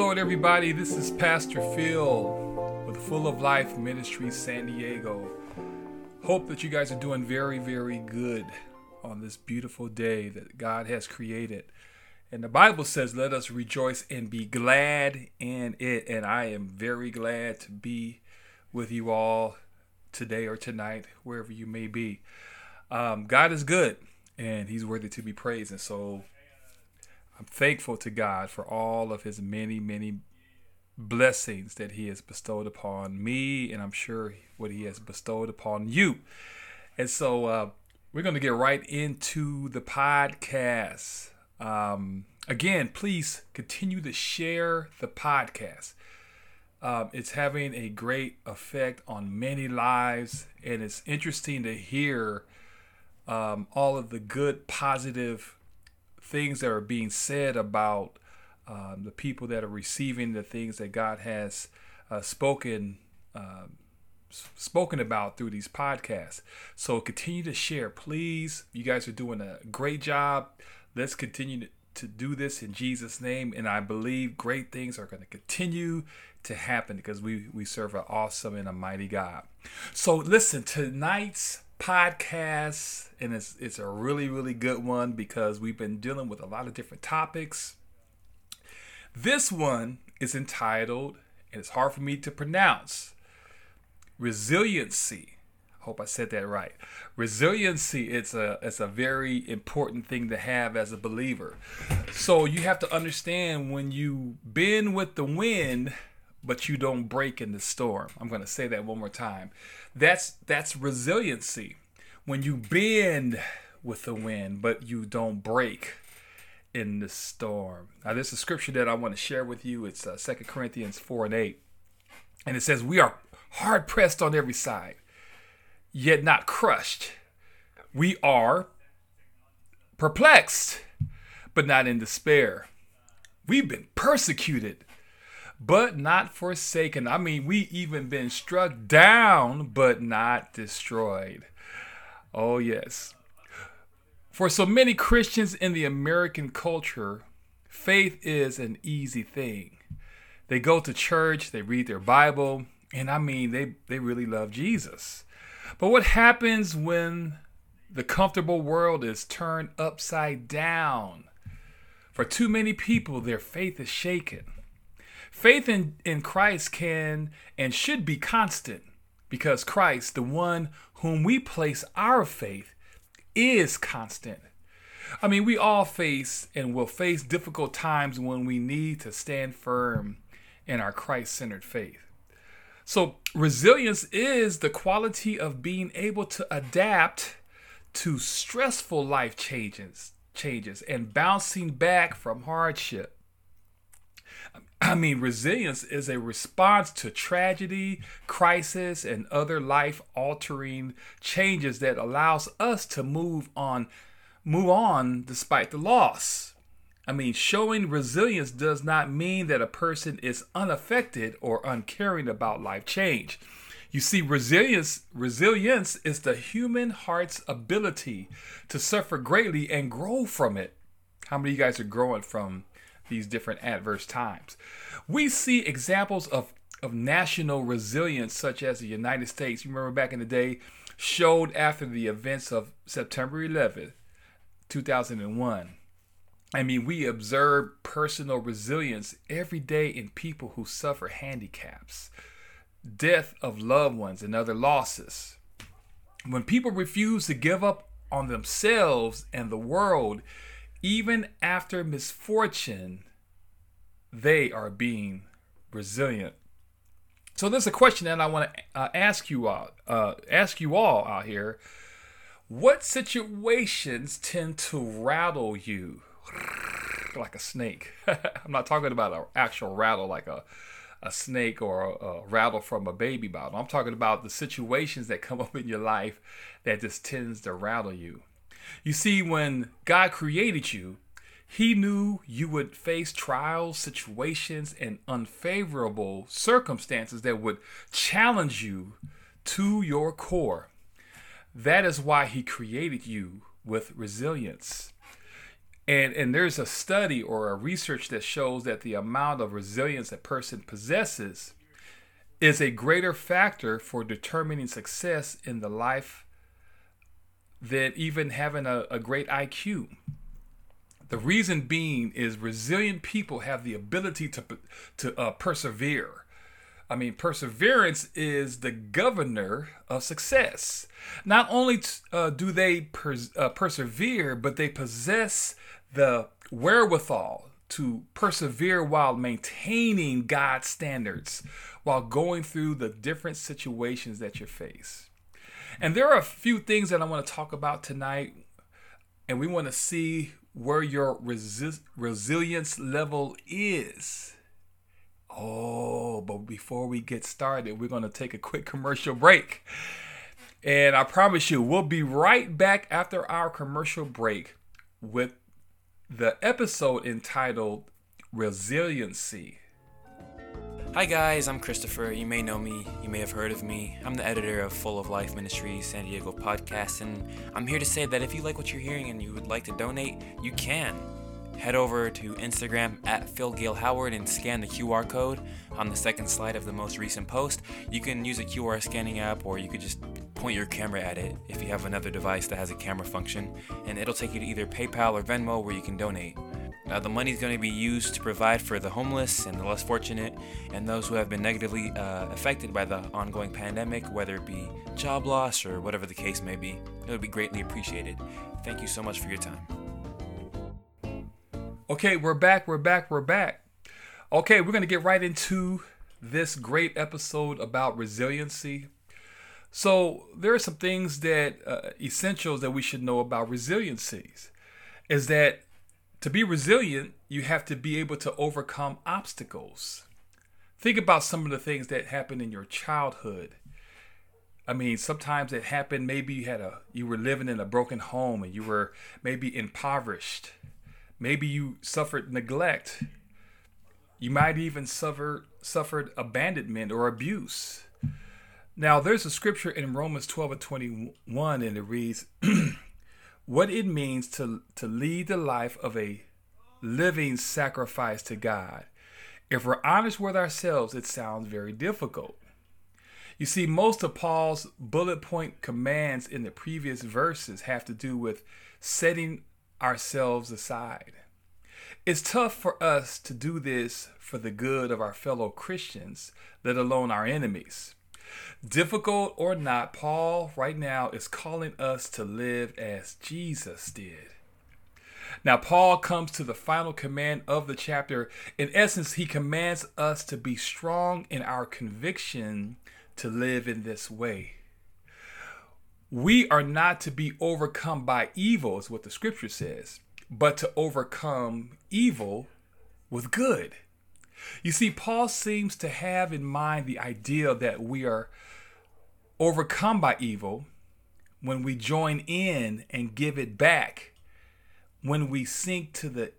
Lord, everybody. This is Pastor Phil with Full of Life Ministry San Diego. Hope that you guys are doing very, very good on this beautiful day that God has created. And the Bible says, Let us rejoice and be glad in it. And I am very glad to be with you all today or tonight, wherever you may be. Um, God is good and He's worthy to be praised. And so I'm thankful to God for all of His many, many blessings that He has bestowed upon me, and I'm sure what He has bestowed upon you. And so uh, we're going to get right into the podcast. Um, again, please continue to share the podcast. Um, it's having a great effect on many lives, and it's interesting to hear um, all of the good, positive things that are being said about um, the people that are receiving the things that God has uh, spoken uh, spoken about through these podcasts. So continue to share, please. You guys are doing a great job. Let's continue to, to do this in Jesus' name, and I believe great things are going to continue to happen because we we serve an awesome and a mighty God. So listen, tonight's podcast and it's it's a really really good one because we've been dealing with a lot of different topics. This one is entitled and it's hard for me to pronounce resiliency. I hope I said that right. Resiliency it's a it's a very important thing to have as a believer. So you have to understand when you bend with the wind but you don't break in the storm. I'm going to say that one more time. That's that's resiliency. When you bend with the wind, but you don't break in the storm. Now, this is a scripture that I want to share with you. It's uh, 2 Corinthians 4 and 8. And it says, We are hard pressed on every side, yet not crushed. We are perplexed, but not in despair. We've been persecuted, but not forsaken. I mean, we even been struck down, but not destroyed. Oh, yes. For so many Christians in the American culture, faith is an easy thing. They go to church, they read their Bible, and I mean, they, they really love Jesus. But what happens when the comfortable world is turned upside down? For too many people, their faith is shaken. Faith in, in Christ can and should be constant because Christ, the one whom we place our faith, is constant. I mean, we all face and will face difficult times when we need to stand firm in our Christ centered faith. So, resilience is the quality of being able to adapt to stressful life changes, changes and bouncing back from hardship. I mean, resilience is a response to tragedy, crisis, and other life altering changes that allows us to move on move on despite the loss. I mean, showing resilience does not mean that a person is unaffected or uncaring about life change. You see, resilience resilience is the human heart's ability to suffer greatly and grow from it. How many of you guys are growing from these different adverse times. We see examples of, of national resilience, such as the United States. You remember back in the day, showed after the events of September 11th, 2001. I mean, we observe personal resilience every day in people who suffer handicaps, death of loved ones, and other losses. When people refuse to give up on themselves and the world, even after misfortune, they are being resilient. So there's a question that I want to uh, ask you all, uh, ask you all out here. What situations tend to rattle you like a snake? I'm not talking about an actual rattle like a a snake or a, a, rattle from a baby bottle. I'm talking about the situations that come up in your life that just tends to rattle you. You see, when God created you, He knew you would face trials, situations, and unfavorable circumstances that would challenge you to your core. That is why He created you with resilience. And, and there's a study or a research that shows that the amount of resilience a person possesses is a greater factor for determining success in the life than even having a, a great IQ. The reason being is resilient people have the ability to to uh, persevere. I mean, perseverance is the governor of success. Not only uh, do they pers- uh, persevere, but they possess the wherewithal to persevere while maintaining God's standards, while going through the different situations that you face. And there are a few things that I want to talk about tonight, and we want to see where your resi- resilience level is. Oh, but before we get started, we're going to take a quick commercial break. And I promise you, we'll be right back after our commercial break with the episode entitled Resiliency. Hi guys, I'm Christopher. You may know me, you may have heard of me. I'm the editor of Full of Life Ministries San Diego podcast, and I'm here to say that if you like what you're hearing and you would like to donate, you can. Head over to Instagram at Phil Gale Howard and scan the QR code on the second slide of the most recent post. You can use a QR scanning app, or you could just point your camera at it if you have another device that has a camera function, and it'll take you to either PayPal or Venmo where you can donate. Uh, the money is going to be used to provide for the homeless and the less fortunate and those who have been negatively uh, affected by the ongoing pandemic, whether it be job loss or whatever the case may be. It would be greatly appreciated. Thank you so much for your time. Okay, we're back, we're back, we're back. Okay, we're going to get right into this great episode about resiliency. So, there are some things that uh, essentials that we should know about resiliencies. Is that to be resilient, you have to be able to overcome obstacles. Think about some of the things that happened in your childhood. I mean, sometimes it happened maybe you had a you were living in a broken home and you were maybe impoverished. Maybe you suffered neglect. You might even suffer suffered abandonment or abuse. Now, there's a scripture in Romans 12 and 21, and it reads, what it means to, to lead the life of a living sacrifice to God. If we're honest with ourselves, it sounds very difficult. You see, most of Paul's bullet point commands in the previous verses have to do with setting ourselves aside. It's tough for us to do this for the good of our fellow Christians, let alone our enemies. Difficult or not, Paul right now is calling us to live as Jesus did. Now, Paul comes to the final command of the chapter. In essence, he commands us to be strong in our conviction to live in this way. We are not to be overcome by evil, is what the scripture says, but to overcome evil with good. You see, Paul seems to have in mind the idea that we are overcome by evil when we join in and give it back, when we sink to the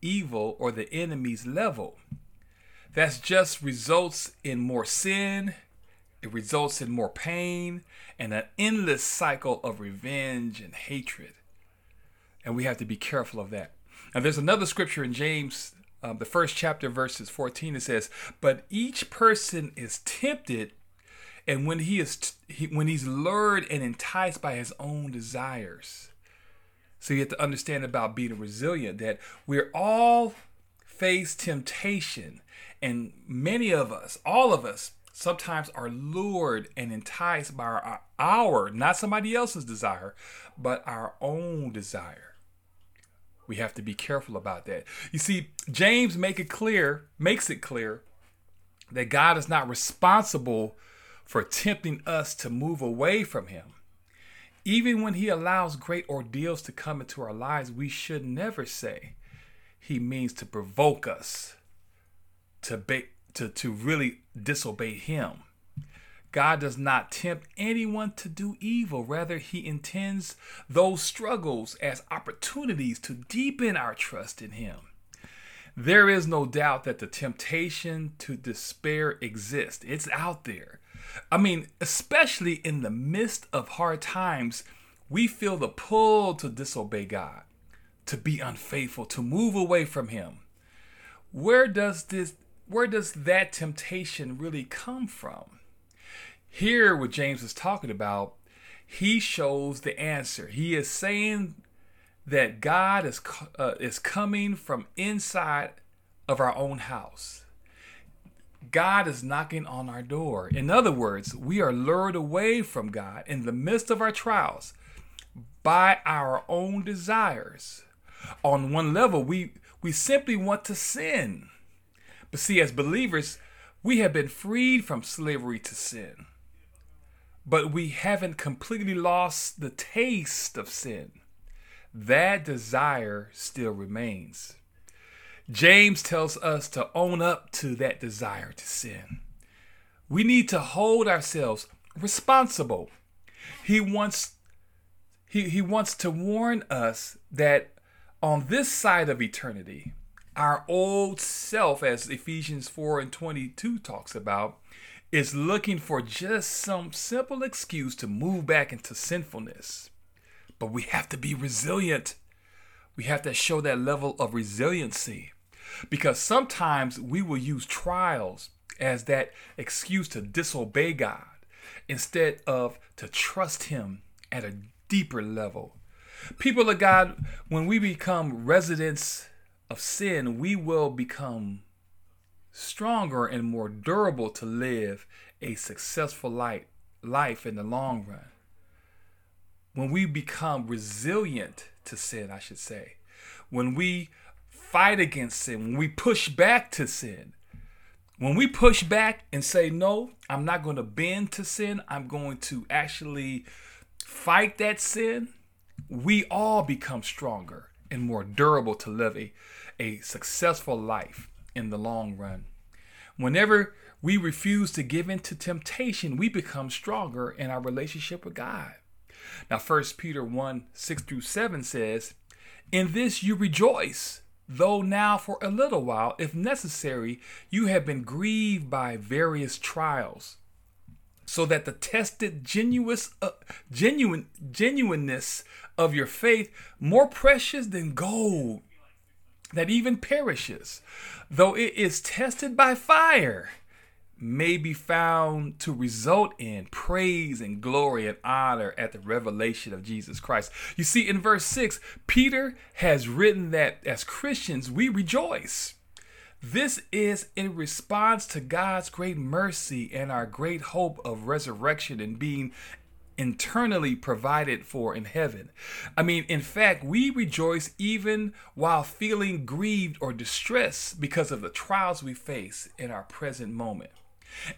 evil or the enemy's level. That just results in more sin, it results in more pain, and an endless cycle of revenge and hatred. And we have to be careful of that. Now, there's another scripture in James, um, the first chapter, verses 14, it says, But each person is tempted and when he is he, when he's lured and enticed by his own desires. So you have to understand about being resilient that we're all face temptation and many of us all of us sometimes are lured and enticed by our, our not somebody else's desire but our own desire we have to be careful about that you see james make it clear makes it clear that god is not responsible for tempting us to move away from Him. Even when He allows great ordeals to come into our lives, we should never say He means to provoke us to, be, to, to really disobey Him. God does not tempt anyone to do evil. Rather, He intends those struggles as opportunities to deepen our trust in Him. There is no doubt that the temptation to despair exists, it's out there. I mean, especially in the midst of hard times, we feel the pull to disobey God, to be unfaithful, to move away from him. Where does this where does that temptation really come from? Here what James is talking about, he shows the answer. He is saying that God is uh, is coming from inside of our own house. God is knocking on our door. In other words, we are lured away from God in the midst of our trials by our own desires. On one level, we we simply want to sin. But see, as believers, we have been freed from slavery to sin. But we haven't completely lost the taste of sin. That desire still remains. James tells us to own up to that desire to sin. We need to hold ourselves responsible. He wants he, he wants to warn us that on this side of eternity, our old self, as Ephesians 4 and 22 talks about, is looking for just some simple excuse to move back into sinfulness. But we have to be resilient. We have to show that level of resiliency because sometimes we will use trials as that excuse to disobey God instead of to trust Him at a deeper level. People of God, when we become residents of sin, we will become stronger and more durable to live a successful life, life in the long run. When we become resilient to sin, I should say, when we fight against sin, when we push back to sin, when we push back and say, No, I'm not going to bend to sin, I'm going to actually fight that sin, we all become stronger and more durable to live a, a successful life in the long run. Whenever we refuse to give in to temptation, we become stronger in our relationship with God. Now, 1 Peter 1 6 through 7 says, In this you rejoice, though now for a little while, if necessary, you have been grieved by various trials so that the tested genuous, uh, genuine genuineness of your faith more precious than gold that even perishes though it is tested by fire may be found to result in praise and glory and honor at the revelation of Jesus Christ. You see, in verse 6, Peter has written that as Christians, we rejoice. This is in response to God's great mercy and our great hope of resurrection and being internally provided for in heaven. I mean, in fact, we rejoice even while feeling grieved or distressed because of the trials we face in our present moment.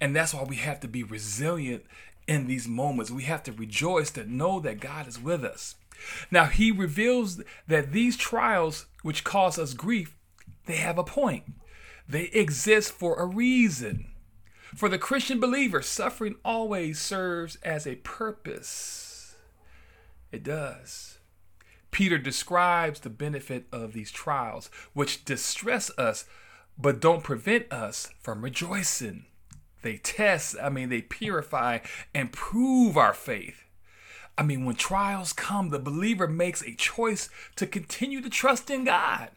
And that's why we have to be resilient in these moments. We have to rejoice to know that God is with us. Now, he reveals that these trials, which cause us grief, they have a point. They exist for a reason. For the Christian believer, suffering always serves as a purpose. It does. Peter describes the benefit of these trials, which distress us but don't prevent us from rejoicing. They test, I mean, they purify and prove our faith. I mean, when trials come, the believer makes a choice to continue to trust in God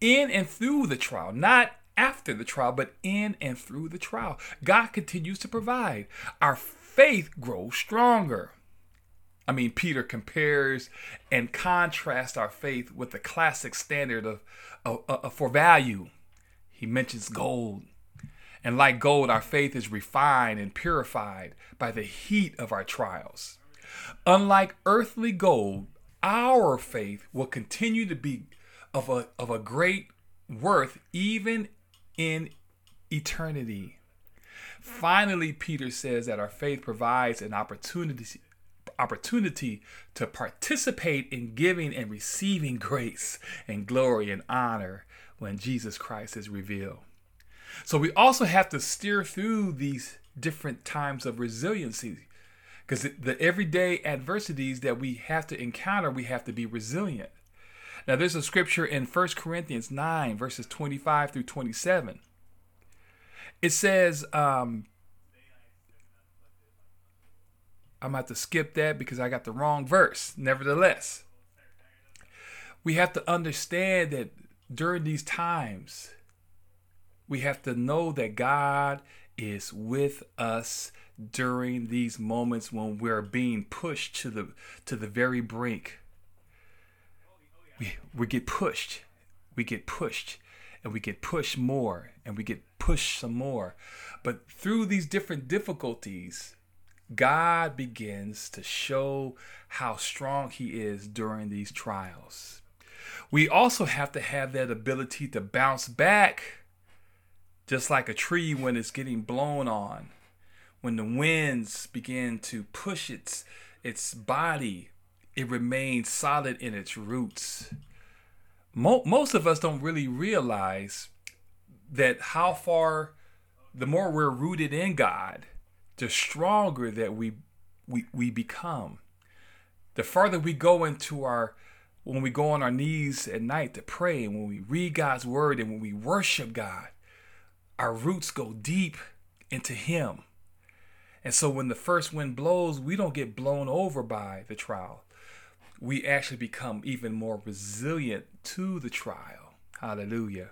in and through the trial, not after the trial, but in and through the trial. God continues to provide. Our faith grows stronger. I mean, Peter compares and contrasts our faith with the classic standard of, of, of, for value. He mentions gold. And like gold, our faith is refined and purified by the heat of our trials. Unlike earthly gold, our faith will continue to be of a, of a great worth even in eternity. Finally, Peter says that our faith provides an opportunity opportunity to participate in giving and receiving grace and glory and honor when Jesus Christ is revealed. So we also have to steer through these different times of resiliency because the everyday adversities that we have to encounter, we have to be resilient. Now, there's a scripture in 1 Corinthians 9, verses 25 through 27. It says, um, I'm about to skip that because I got the wrong verse. Nevertheless, We have to understand that during these times, we have to know that God is with us during these moments when we're being pushed to the to the very brink. We we get pushed. We get pushed and we get pushed more and we get pushed some more. But through these different difficulties, God begins to show how strong He is during these trials. We also have to have that ability to bounce back, just like a tree when it's getting blown on. When the winds begin to push its, its body, it remains solid in its roots mo- most of us don't really realize that how far the more we're rooted in God, the stronger that we we we become. The farther we go into our when we go on our knees at night to pray and when we read God's word and when we worship God, our roots go deep into him. And so when the first wind blows, we don't get blown over by the trial we actually become even more resilient to the trial. Hallelujah.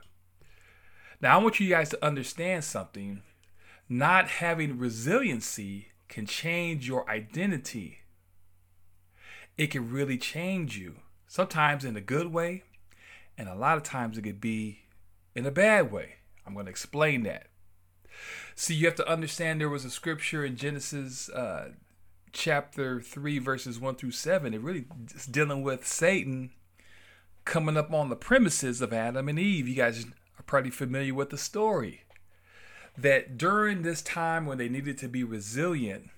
Now, I want you guys to understand something. Not having resiliency can change your identity. It can really change you, sometimes in a good way, and a lot of times it could be in a bad way. I'm going to explain that. See, you have to understand there was a scripture in Genesis uh, chapter 3, verses 1 through 7, it really is dealing with Satan coming up on the premises of Adam and Eve. You guys are probably familiar with the story. That during this time when they needed to be resilient,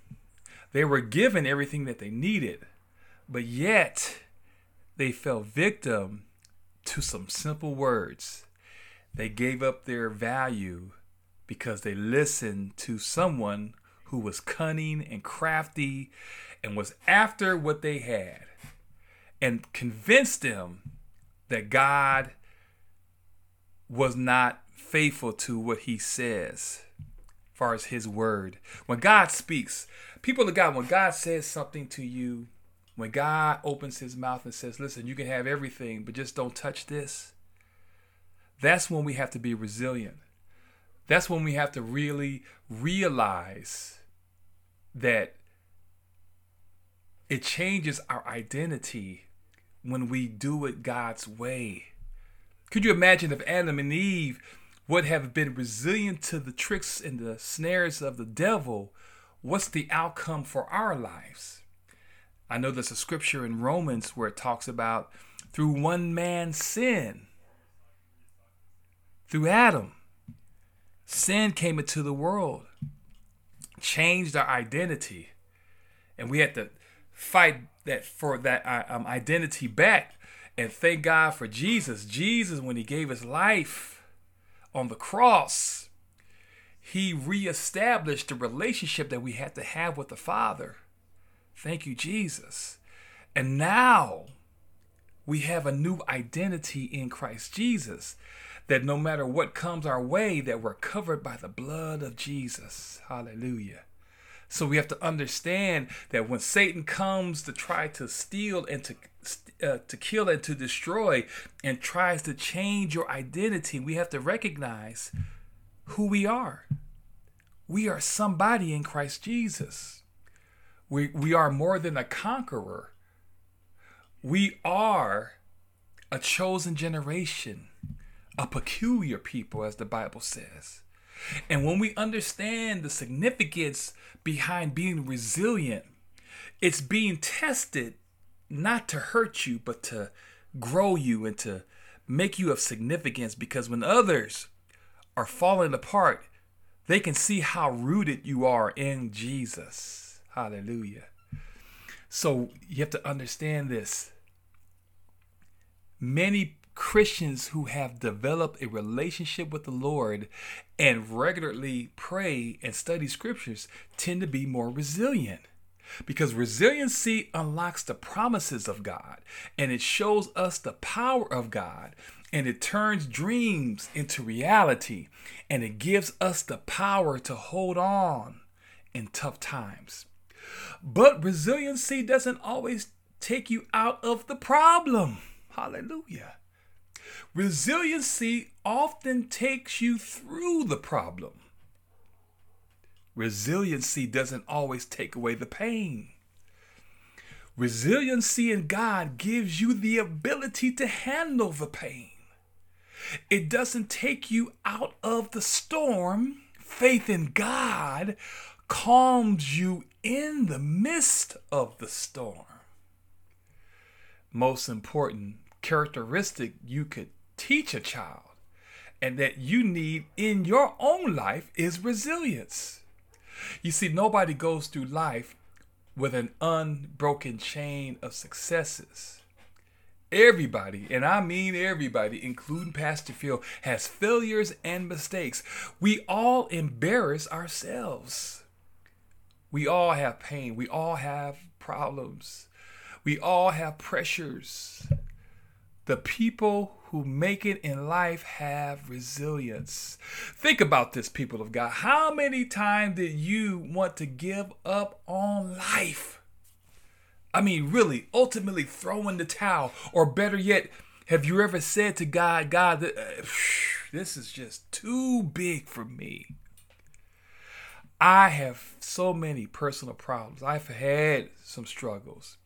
they were given everything that they needed, but yet they fell victim to some simple words. They gave up their value because they listened to someone who was cunning and crafty and was after what they had and convinced them that God was not faithful to what he says as far as his word. When God speaks, people of God, when God says something to you, when God opens his mouth and says, listen, you can have everything, but just don't touch this, that's when we have to be resilient. That's when we have to really realize that it changes our identity when we do it God's way. Could you imagine if Adam and Eve would have been resilient to the tricks and the snares of the devil? What's the outcome for our lives? I know there's a scripture in Romans where it talks about through one man's sin, through Adam, sin came into the world changed our identity, and we had to fight that for that uh, um, identity back. And thank God for Jesus. Jesus, when He gave His life on the cross, He reestablished the relationship that we had to have with the Father. Thank you, Jesus. And now we have a new identity in Christ Jesus that no matter what comes our way that we're covered by the blood of Jesus. Hallelujah. So we have to understand that when Satan comes to try to steal and to uh, to kill and to destroy and tries to change your identity, we have to recognize who we are. We are somebody in Christ Jesus. We we are more than a conqueror. We are a chosen generation a peculiar people, as the Bible says. And when we understand the significance behind being resilient, it's being tested not to hurt you, but to grow you and to make you of significance. Because when others are falling apart, they can see how rooted you are in Jesus. Hallelujah. So you have to understand this. Many Christians who have developed a relationship with the Lord and regularly pray and study scriptures tend to be more resilient. Because resiliency unlocks the promises of God and it shows us the power of God and it turns dreams into reality and it gives us the power to hold on in tough times. But resiliency doesn't always take you out of the problem. Hallelujah. Resiliency often takes you through the problem. Resiliency doesn't always take away the pain. Resiliency in God gives you the ability to handle the pain. It doesn't take you out of the storm. Faith in God calms you in the midst of the storm. Most important characteristic you could teach a child and that you need in your own life is resilience. You see, nobody goes through life with an unbroken chain of successes. Everybody, and I mean everybody, including Pastor Phil, has failures and mistakes. We all embarrass ourselves. We all have pain. We all have problems. We all have pressures. The people who make it in life have resilience. Think about this, people of God. How many times did you want to give up on life? I mean, really, ultimately throw in the towel. Or better yet, have you ever said to God, God, uh, this is just too big for me? I have so many personal problems. I've had some struggles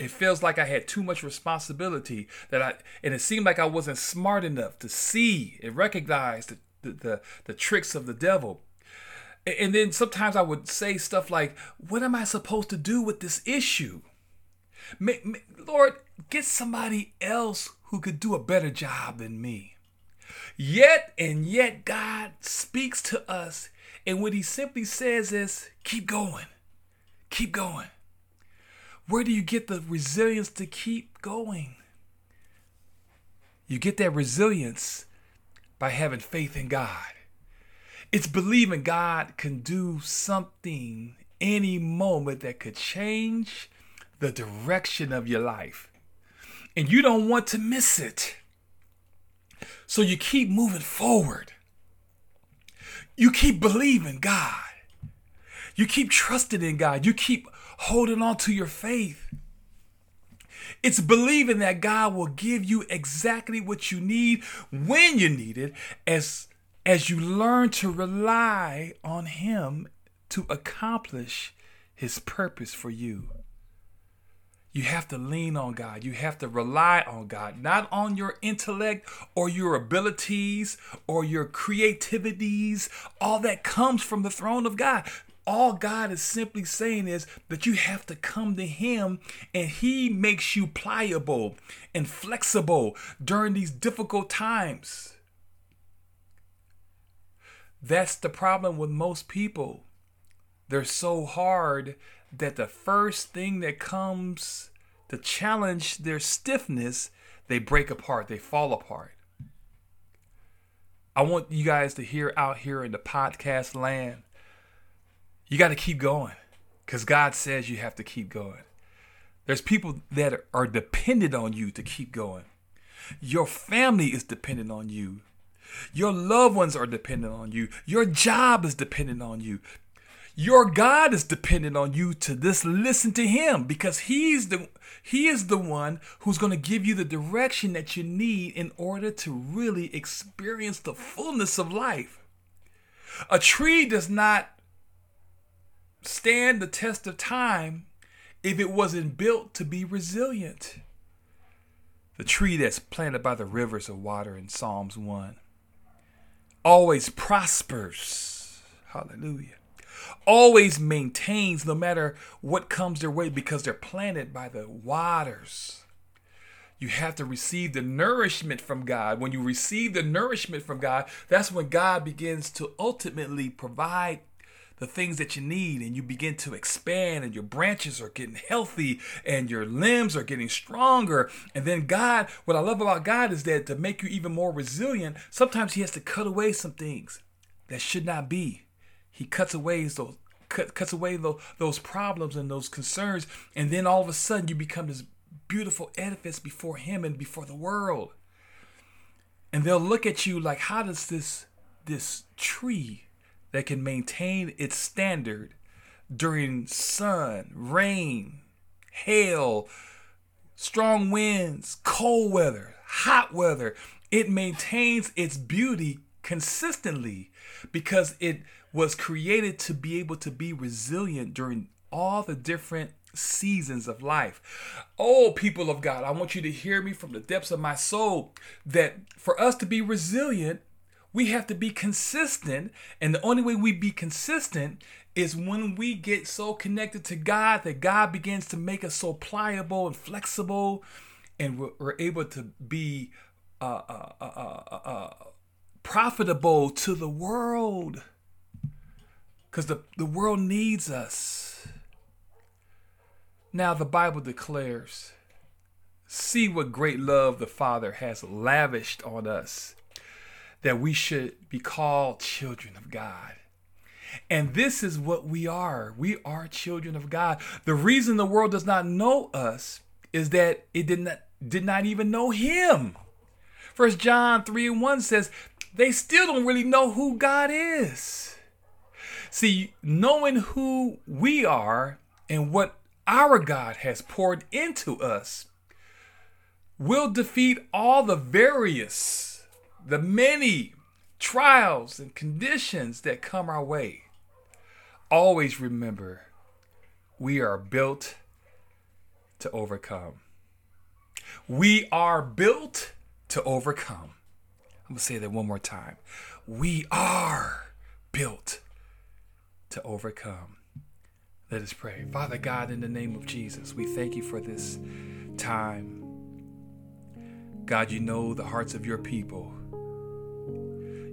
it feels like I had too much responsibility that I and it seemed like I wasn't smart enough to see and recognize the the, the, the tricks of the devil. And then sometimes I would say stuff like, What am I supposed to do with this issue? May, may, Lord, get somebody else who could do a better job than me. Yet and yet, God speaks to us, and what He simply says is, Keep going, keep going. Where do you get the resilience to keep going? You get that resilience by having faith in God. It's believing God can do something any moment that could change the direction of your life. And you don't want to miss it. So you keep moving forward. You keep believing God. You keep trusting in God. You keep holding on to your faith. It's believing that God will give you exactly what you need when you need it as as you learn to rely on him to accomplish his purpose for you. You have to lean on God. You have to rely on God, not on your intellect or your abilities or your creativities. All that comes from the throne of God. All God is simply saying is that you have to come to Him and He makes you pliable and flexible during these difficult times. That's the problem with most people. They're so hard that the first thing that comes to challenge their stiffness, they break apart, they fall apart. I want you guys to hear out here in the podcast land you got to keep going because God says you have to keep going. There's people that are dependent on you to keep going. Your family is dependent on you. Your loved ones are dependent on you. Your job is dependent on you. Your God is dependent on you to just listen to him because he's the he is the one who's going to give you the direction that you need in order to really experience the fullness of life. A tree does not stand the test of time if it wasn't built to be resilient. The tree that's planted by the rivers of water in Psalms 1 always prospers. Hallelujah. Always maintains no matter what comes their way because they're planted by the waters. You have to receive the nourishment from God. When you receive the nourishment from God, that's when God begins to ultimately provide the things that you need and you begin to expand and your branches are getting healthy and your limbs are getting stronger. And then god what i love about god is that to make you even more resilient sometimes he has to cut away some things that should not be. He cuts away those cut, cuts away those problems and those concerns. And then all of a sudden you become this beautiful edifice before him and before the world. And they'll look at you like how does this this tree that can maintain its standard during sun, rain, hail, strong winds, cold weather, hot weather. It maintains its beauty consistently because it was created to be able to be resilient during all the different seasons of life. Oh, people of God, I want you to hear me from the depths of my soul that for us to be resilient, we have to be consistent. And the only way we be consistent is when we get so connected to God that God begins to make us so pliable and flexible, and we're, we're able to be uh, uh, uh, profitable to the world. Because the, the world needs us. Now, the Bible declares see what great love the Father has lavished on us, that we should be called children of God. And this is what we are. We are children of God. The reason the world does not know us is that it did not, did not even know Him. First John 3 and 1 says, they still don't really know who God is. See, knowing who we are and what our God has poured into us will defeat all the various, the many trials and conditions that come our way. Always remember, we are built to overcome. We are built to overcome. I'm going to say that one more time. We are built to overcome. Let us pray. Father God, in the name of Jesus, we thank you for this time. God, you know the hearts of your people.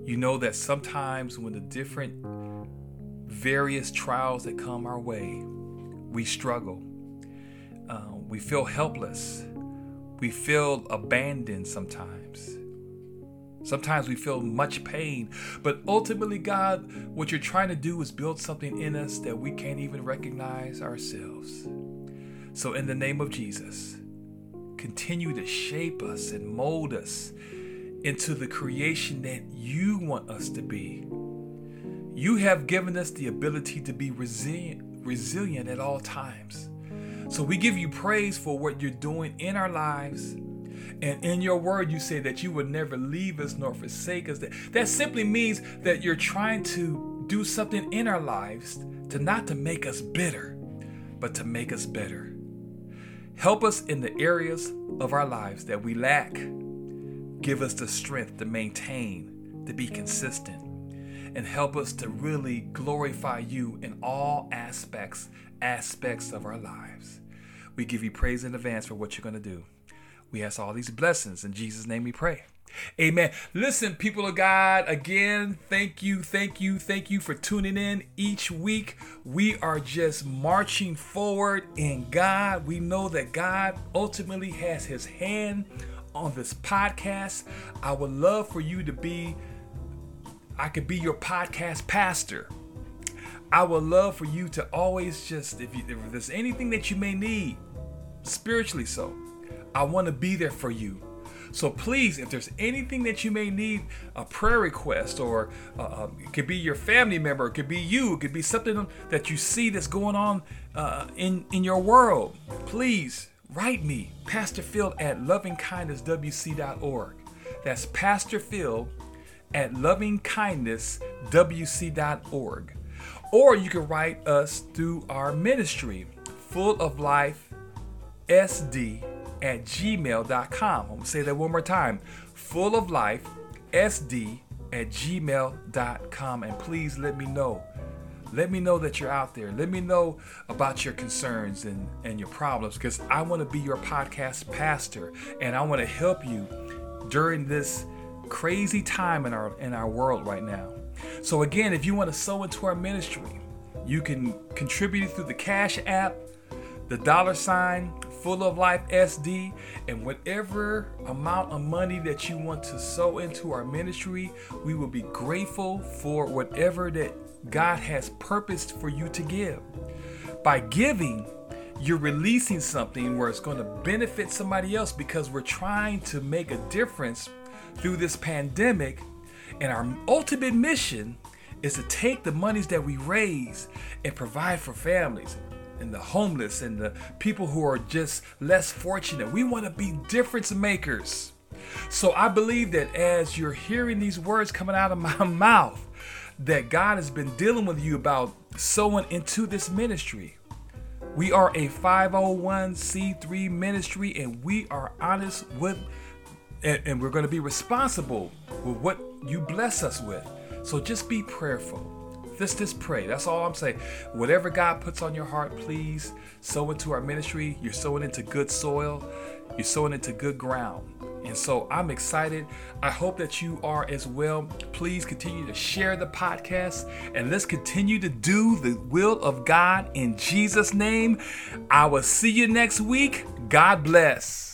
You know that sometimes when the different various trials that come our way, we struggle. Uh, we feel helpless. We feel abandoned sometimes. Sometimes we feel much pain, but ultimately, God, what you're trying to do is build something in us that we can't even recognize ourselves. So, in the name of Jesus, continue to shape us and mold us into the creation that you want us to be. You have given us the ability to be resilient, resilient at all times. So we give you praise for what you're doing in our lives and in your word, you say that you would never leave us nor forsake us. That, that simply means that you're trying to do something in our lives to not to make us bitter, but to make us better. Help us in the areas of our lives that we lack. Give us the strength to maintain, to be consistent, and help us to really glorify you in all aspects, aspects of our lives. We give you praise in advance for what you're going to do. We ask all these blessings. In Jesus' name we pray. Amen. Listen, people of God, again, thank you, thank you, thank you for tuning in each week. We are just marching forward in God. We know that God ultimately has his hand on this podcast. I would love for you to be, I could be your podcast pastor. I would love for you to always just, if, you, if there's anything that you may need, spiritually so, I want to be there for you. So please, if there's anything that you may need, a prayer request, or uh, um, it could be your family member, it could be you, it could be something that you see that's going on uh, in in your world, please write me, Pastor Phil at lovingkindnesswc.org. That's Pastor Phil at lovingkindnesswc.org. Or you can write us through our ministry, Full of Life SD at gmail.com. I'm going to say that one more time. Full of life SD at gmail.com. And please let me know. Let me know that you're out there. Let me know about your concerns and, and your problems because I want to be your podcast pastor and I want to help you during this crazy time in our in our world right now. So again, if you want to sow into our ministry, you can contribute through the Cash app, the dollar sign Full of Life SD, and whatever amount of money that you want to sow into our ministry, we will be grateful for whatever that God has purposed for you to give. By giving, you're releasing something where it's going to benefit somebody else because we're trying to make a difference through this pandemic. And our ultimate mission is to take the monies that we raise and provide for families and the homeless and the people who are just less fortunate. We want to be difference makers. So I believe that as you're hearing these words coming out of my mouth, that God has been dealing with you about sowing into this ministry. We are a 501c3 ministry and we are honest with and, and we're going to be responsible with what you bless us with. So just be prayerful. Just, just pray. That's all I'm saying. Whatever God puts on your heart, please sow into our ministry. You're sowing into good soil. You're sowing into good ground. And so I'm excited. I hope that you are as well. Please continue to share the podcast and let's continue to do the will of God in Jesus' name. I will see you next week. God bless.